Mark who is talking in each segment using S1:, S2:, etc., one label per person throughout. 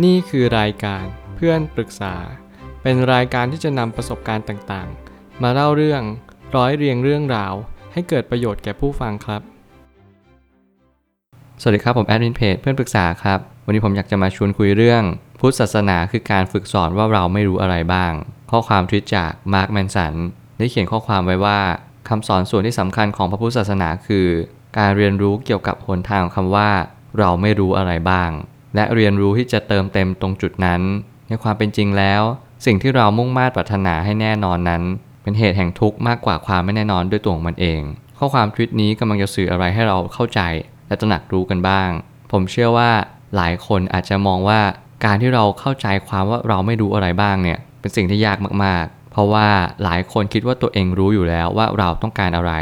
S1: นี่คือรายการเพื่อนปรึกษา เป็นรายการที่จะนำประสบการณ์ต่างๆ มาเล่าเรื่องร้อยเรียงเรื่องราว ให้เกิดประโยชน์แก่ผู้ฟังครับ
S2: สวัสดีครับผมแอดมินเพจเพื่อนปรึกษาครับ วันนี้ผมอยากจะมาชวนคุยเรื่อง พุทธศาสนาคือการฝึกสอนว่าเราไม่รู้อะไรบ้าง ข้อความทวิตจากมาร์คแมนสันได้เขียนข้อความไว้ว่าคำสอนส่วนที่สำคัญของพระพุทธศาสนาคือ การเรียนรู้เกี่ยวกับหนทางของคำว่า เราไม่รู้อะไรบ้าง และเรียนรู้ที่จะเติมเต็มตรงจุดนั้น ในความเป็นจริงแล้ว สิ่งที่เรามุ่งมา่ปรารถนาให้แน่นอนนั้น เป็นเหตุแห่งทุกข์มากกว่าความไม่แน่นอนด้วยตัวของมันเอง ข้อความทวิตนี้กำลังจะสื่ออะไรให้เราเข้าใจ และตระหนักรู้กันบ้าง ผมเชื่อว่าหลายคนอาจจะมองว่าการที่เราเข้าใจความว่าเราไม่รู้อะไรบ้างเนี่ยเป็นสิ่งที่ยากมากๆ เพราะว่าหลายคนคิดว่าตัวเองรู้อยู่แล้วว่าเราต้องการอะไร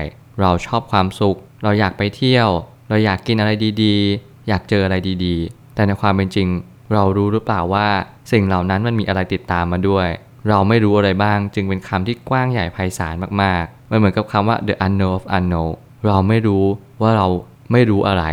S2: เราชอบความสุข เราอยากไปเที่ยว เราอยากกินอะไรดีๆ อยากเจออะไรดีๆ แต่ในความเป็นจริง เรารู้หรือเปล่าว่า สิ่งเหล่านั้นมันมีอะไรติดตามมาด้วย เราไม่รู้อะไรบ้าง จึงเป็นคำที่กว้างใหญ่ไพศาลมากๆ มันเหมือนกับคำว่า the unknown of unknown เราไม่รู้ว่าเราไม่รู้อะไร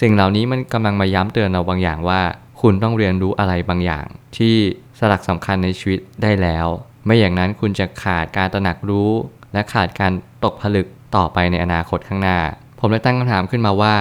S2: สิ่งเหล่านี้มันกำลังมาย้ำเตือนเราบางอย่างว่า คุณต้องเรียนรู้อะไรบางอย่าง ที่สลักสำคัญในชีวิตได้แล้ว ไม่อย่างนั้นคุณจะขาดการตระหนักรู้ และขาดการตกผลึกต่อไปในอนาคตข้างหน้า ผมเลยตั้งคำถามขึ้นมาว่า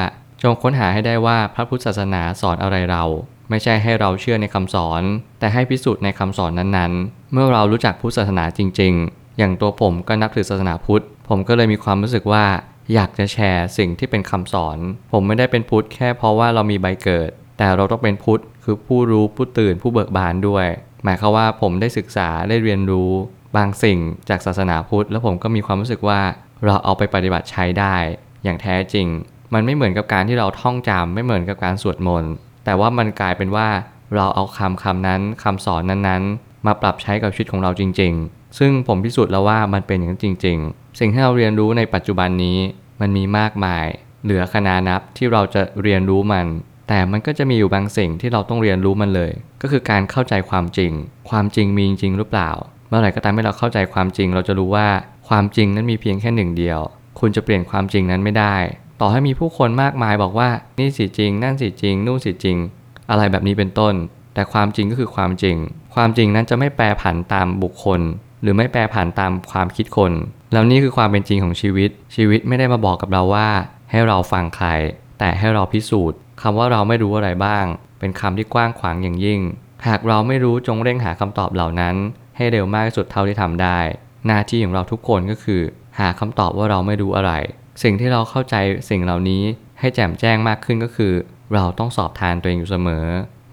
S2: จงค้นหาให้ได้ว่าพระพุทธศาสนาสอนอะไรเรา ไม่ใช่ให้เราเชื่อในคำสอน แต่ให้พิสูจน์ในคำสอนนั้นๆ เมื่อเรารู้จักพุทธศาสนาจริง ๆ อย่างตัวผมก็นับถือศาสนาพุทธ ผมก็เลยมีความรู้สึกว่าอยากจะแชร์สิ่งที่เป็นคำสอน ผมไม่ได้เป็นพุทธแค่เพราะว่าเรามีใบเกิด แต่เราต้องเป็นพุทธคือผู้รู้ผู้ตื่นผู้เบิกบานด้วย หมายความว่าผมได้ศึกษาได้เรียนรู้ บางสิ่งจากศาสนาพุทธ แล้วผมก็มีความรู้สึกว่าเราเอาไปปฏิบัติใช้ได้ อย่างแท้จริง มันไม่เหมือนกับการที่เราท่องจำไม่เหมือนกับการสวดมนต์แต่ว่ามันกลายเป็นว่าเราเอาคำคำนั้นคำสอนนั้นๆ มาปรับใช้กับชีวิตของเราจริง ๆ ซึ่งผมพิสูจน์แล้วว่ามันเป็นอย่างนั้นจริง ๆ สิ่งที่เราเรียนรู้ในปัจจุบันนี้มันมีมากมาย เหลือคณานับที่เราจะเรียนรู้มัน แต่มันก็จะมีอยู่บางสิ่งที่เราต้องเรียนรู้มันเลย ก็คือการเข้าใจความจริง ความจริงมีจริงหรือเปล่า เมื่อไหร่ก็ตามที่เราเข้าใจความจริง เราจะรู้ว่าความจริงนั้นมีเพียงแค่หนึ่งเดียว คุณจะเปลี่ยนความจริงนั้นไม่ได้ ต่อให้มีผู้คนมากมายบอกว่านี่สิจริง นั่นสิจริง นู่นสิจริง อะไรแบบนี้เป็นต้น แต่ความจริงก็คือความจริง ความจริงนั้นจะไม่แปรผันตามบุคคล หรือไม่แปรผันตามความคิดคน แล้วนี่คือความเป็นจริงของชีวิต ชีวิตไม่ได้มาบอกกับเราว่า ให้เราฟังใคร แต่ให้เราพิสูจน์คำว่าเราไม่รู้อะไรบ้าง เป็นคำที่กว้างขวางอย่างยิ่ง หากเราไม่รู้จงเร่งหาคำตอบเหล่านั้น ให้เร็วมากที่สุดเท่าที่ทำได้ หน้าที่ของเราทุกคนก็คือ หาคำตอบว่าเราไม่รู้อะไร สิ่งที่เราเข้าใจสิ่งเหล่านี้ให้แจ่มแจ้งมากขึ้นก็คือ เราต้องสอบทานตัวเองอยู่เสมอ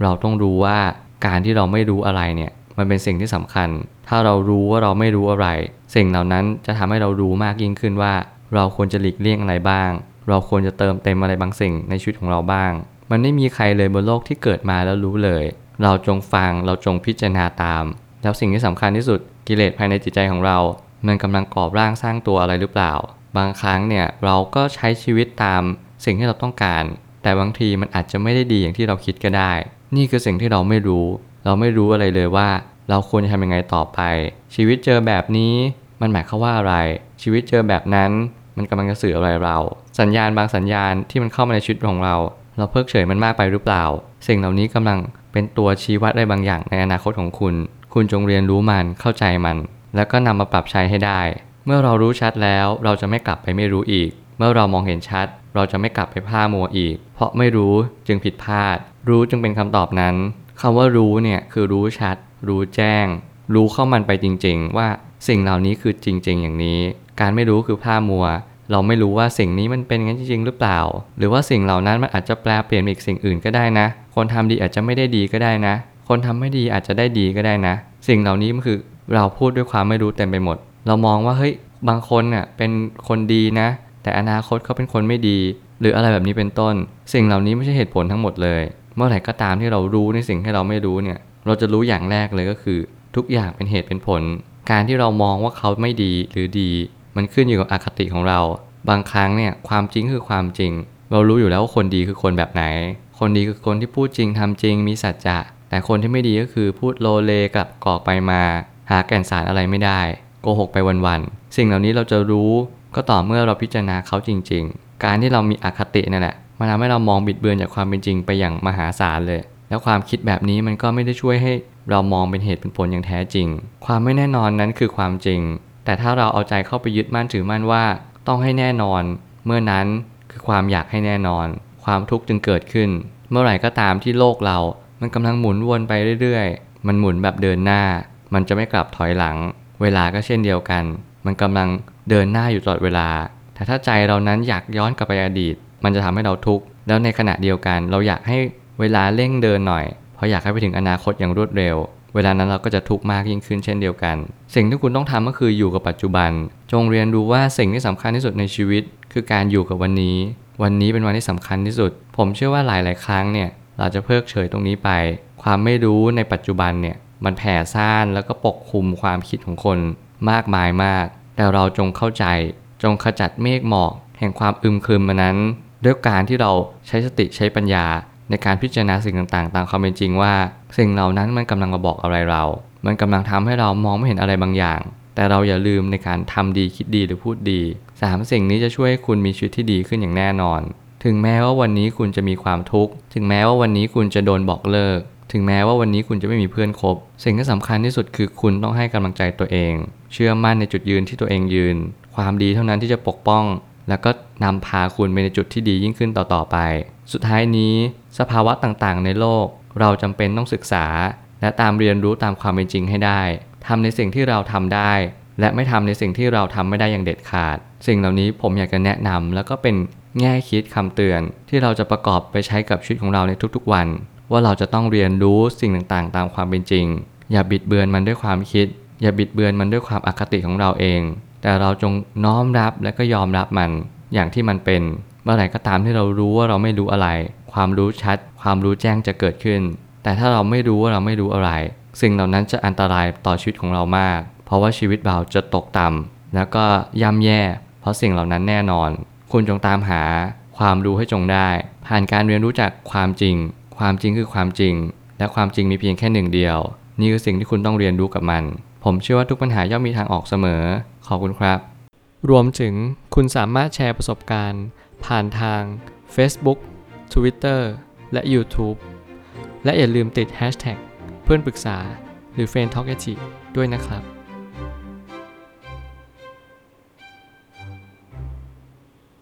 S2: เราต้องรู้ว่าการที่เราไม่รู้อะไรเนี่ยมันเป็นสิ่งที่สำคัญ ถ้าเรารู้ว่าเราไม่รู้อะไร สิ่งเหล่านั้นจะทำให้เรารู้มากยิ่งขึ้นว่า เราควรจะหลีกเลี่ยงอะไรบ้าง เราควรจะเติมเต็มอะไรบางสิ่งในชีวิตของเราบ้าง มันไม่มีใครเลยบนโลกที่เกิดมาแล้วรู้เลย เราจงฟังเราจงพิจารณาตาม แล้วสิ่งที่สำคัญที่สุดกิเลสภายในจิตใจของเรา มันกำลังก่อร่างสร้างตัวอะไรหรือเปล่า บางครั้งเนี่ยเราก็ใช้ชีวิตตามสิ่งที่เราต้องการ แต่บางทีมันอาจจะไม่ได้ดีอย่างที่เราคิดก็ได้ นี่คือสิ่งที่เราไม่รู้ เราไม่รู้อะไรเลยว่า เราควรจะทำยังไงต่อไป ชีวิตเจอแบบนี้มันหมายความว่าอะไร ชีวิตเจอแบบนั้นมันกำลังจะสื่ออะไรเรา สัญญาณบางสัญญาณที่มันเข้ามาในชีวิตของเรา เราเพิกเฉยมันมากไปหรือเปล่า สิ่งเหล่านี้กำลังเป็นตัวชี้วัดอะไรบางอย่างในอนาคตของคุณ คุณจงเรียนรู้มันเข้าใจมัน แล้วก็นำมาปรับใช้ให้ได้ เมื่อเรารู้ชัดแล้ว เราจะไม่กลับไปไม่รู้อีก เมื่อเรามองเห็นชัด เราจะไม่กลับไปพลาดมัวอีก เพราะไม่รู้จึงผิดพลาด รู้จึงเป็นคำตอบนั้นคำว่ารู้เนี่ยคือรู้ชัด รู้แจ้ง รู้เข้ามันไปจริง ๆ ว่าสิ่งเหล่านี้คือจริง ๆ อย่างนี้ การไม่รู้คือพลาดมัว เราไม่รู้ว่าสิ่งนี้มันเป็นงั้นจริง ๆ หรือเปล่า หรือว่าสิ่งเหล่านั้นมันอาจจะแปลเปลี่ยนเป็นอีกสิ่งอื่นก็ได้นะ คนทำดีอาจจะไม่ได้ดีก็ได้นะ คนทำไม่ดีอาจจะได้ดีก็ได้นะ สิ่งเหล่านี้มันคือเราพูดด้วยความไม่รู้เต็มไปหมด เรามองว่าเฮ้ยบางคนเน่ะเป็นคนดีนะ แต่อนาคตเขาเป็นคนไม่ดี หรืออะไรแบบนี้เป็นต้น สิ่งเหล่านี้ไม่ใช่เหตุผลทั้งหมดเลย เมื่อไหร่ก็ตามที่เรารู้ในสิ่งที่เราไม่รู้เนี่ย เราจะรู้อย่างแรกเลยก็คือ ทุกอย่างเป็นเหตุเป็นผล การที่เรามองว่าเขาไม่ดีหรือดี มันขึ้นอยู่กับอคติของเรา บางครั้งเนี่ยความจริงคือความจริง เรารู้อยู่แล้วว่าคนดีคือคนแบบไหน คนดีคือคนที่พูดจริงทำจริงมีสัจจะแต่คนที่ไม่ดีก็คือพูดโลเลกับกอกไปมา หาแก่นสารอะไรไม่ได้ โกหกไปวันๆ สิ่งเหล่านี้เราจะรู้ก็ต่อเมื่อเราพิจารณาเขาจริง ๆ การที่เรามีอคตินั่นแหละมันทำให้เรามองบิดเบือนจากความเป็นจริงไปอย่างมหาศาลเลย แล้วความคิดแบบนี้มันก็ไม่ได้ช่วยให้เรามองเป็นเหตุเป็นผลอย่างแท้จริง ความไม่แน่นอนนั้นคือความจริง แต่ถ้าเราเอาใจเข้าไปยึดมั่นถือมั่นว่า ต้องให้แน่นอน เมื่อนั้นคือความอยากให้แน่นอน ความทุกข์จึงเกิดขึ้น เมื่อไหร่ก็ตามที่โลกเรา มันกำลังหมุนวนไปเรื่อยๆ มันหมุนแบบเดินหน้า มันจะไม่กลับถอยหลัง เวลาก็เช่นเดียวกัน มันกำลังเดินหน้าอยู่ตลอดเวลา แต่ถ้าใจเรานั้นอยากย้อนกลับไปอดีต มันจะทำให้เราทุกข์ แล้วในขณะเดียวกัน เราอยากให้เวลาเร่งเดินหน่อย เพราะอยากให้ไปถึงอนาคตอย่างรวดเร็ว เวลานั้นเราก็จะทุกข์มากยิ่งขึ้นเช่นเดียวกัน สิ่งที่คุณต้องทำก็คืออยู่กับปัจจุบัน จงเรียนรู้ว่าสิ่งที่สำคัญที่สุดในชีวิต คือการอยู่กับวันนี้ วันนี้เป็นวันที่สำคัญที่สุด ผมเชื่อว่าหลาย ๆ ครั้งเนี่ย เราจะเพิกเฉยตรงนี้ไป ความไม่รู้ในปัจจุบันเนี่ย มันแผ่ซ่านแล้วก็ปกคลุมความคิดของคนมากมายมาก แต่เราจงเข้าใจ จงขจัดเมฆหมอก แห่งความอึมครึมมานั้น ด้วยการที่เราใช้สติใช้ปัญญา ในการพิจารณาสิ่งต่างๆ ตามความเป็นจริงว่า สิ่งเหล่านั้นมันกำลังมาบอกอะไรเรา มันกำลังทำให้เรามองไม่เห็นอะไรบางอย่าง แต่เราอย่าลืมในการทำดีคิดดีหรือพูดดีสามสิ่งนี้จะช่วยให้คุณมีชีวิตที่ดีขึ้นอย่างแน่นอน ถึงแม้ว่าวันนี้คุณจะมีความทุกข์ ถึงแม้ว่าวันนี้คุณจะโดนบอกเลิก ถึงแม้ว่าวันนี้คุณจะไม่มีเพื่อนคบ สิ่งที่สำคัญที่สุดคือคุณต้องให้กำลังใจตัวเอง เชื่อมั่นในจุดยืนที่ตัวเองยืน ความดีเท่านั้นที่จะปกป้อง แล้วก็นำพาคุณไปในจุดที่ดียิ่งขึ้นต่อๆไป สุดท้ายนี้ สภาวะต่างๆ ในโลก เราจำเป็นต้องศึกษา และตามเรียนรู้ตามความเป็นจริงให้ได้ทำในสิ่งที่เราทำได้ และไม่ทำในสิ่งที่เราทำไม่ได้อย่างเด็ดขาด สิ่งเหล่านี้ผมอยากจะแนะนำแล้วก็เป็นแง่คิดคำเตือนที่เราจะประกอบไปใช้กับชีวิตของเราในทุกๆวัน ว่าเราจะต้องเรียนรู้สิ่งต่างๆ ตามความเป็นจริง อย่าบิดเบือนมันด้วยความคิด อย่าบิดเบือนมันด้วยความอคติของเราเอง แต่เราจงน้อมรับและก็ยอมรับมัน อย่างที่มันเป็น เมื่อไหร่ก็ตามที่เรารู้ว่าเราไม่รู้อะไร ความรู้ชัด ความรู้แจ้งจะเกิดขึ้น แต่ถ้าเราไม่รู้ว่าเราไม่รู้อะไร สิ่งเหล่านั้นจะอันตรายต่อชีวิตของเรามาก เพราะว่าชีวิตเราจะตกต่ำแล้วก็ย่ำแย่ เพราะสิ่งเหล่านั้นแน่นอน คุณจงตามหาความรู้ให้จงได้ ผ่านการเรียนรู้จากความจริง ความจริงคือความจริง และความจริงมีเพียงแค่หนึ่งเดียว นี่คือสิ่งที่คุณต้องเรียนรู้กับมัน ผมเชื่อว่าทุกปัญหาย่อมมีทางออกเสมอ ขอบคุณครับ
S1: รวมถึงคุณสามารถแชร์ประสบการณ์ ผ่านทาง Facebook Twitter และ YouTube และอย่าลืมติด Hashtag เพื่อนปรึกษาหรือ f r ร e n d t a l k a ด้วยนะครับ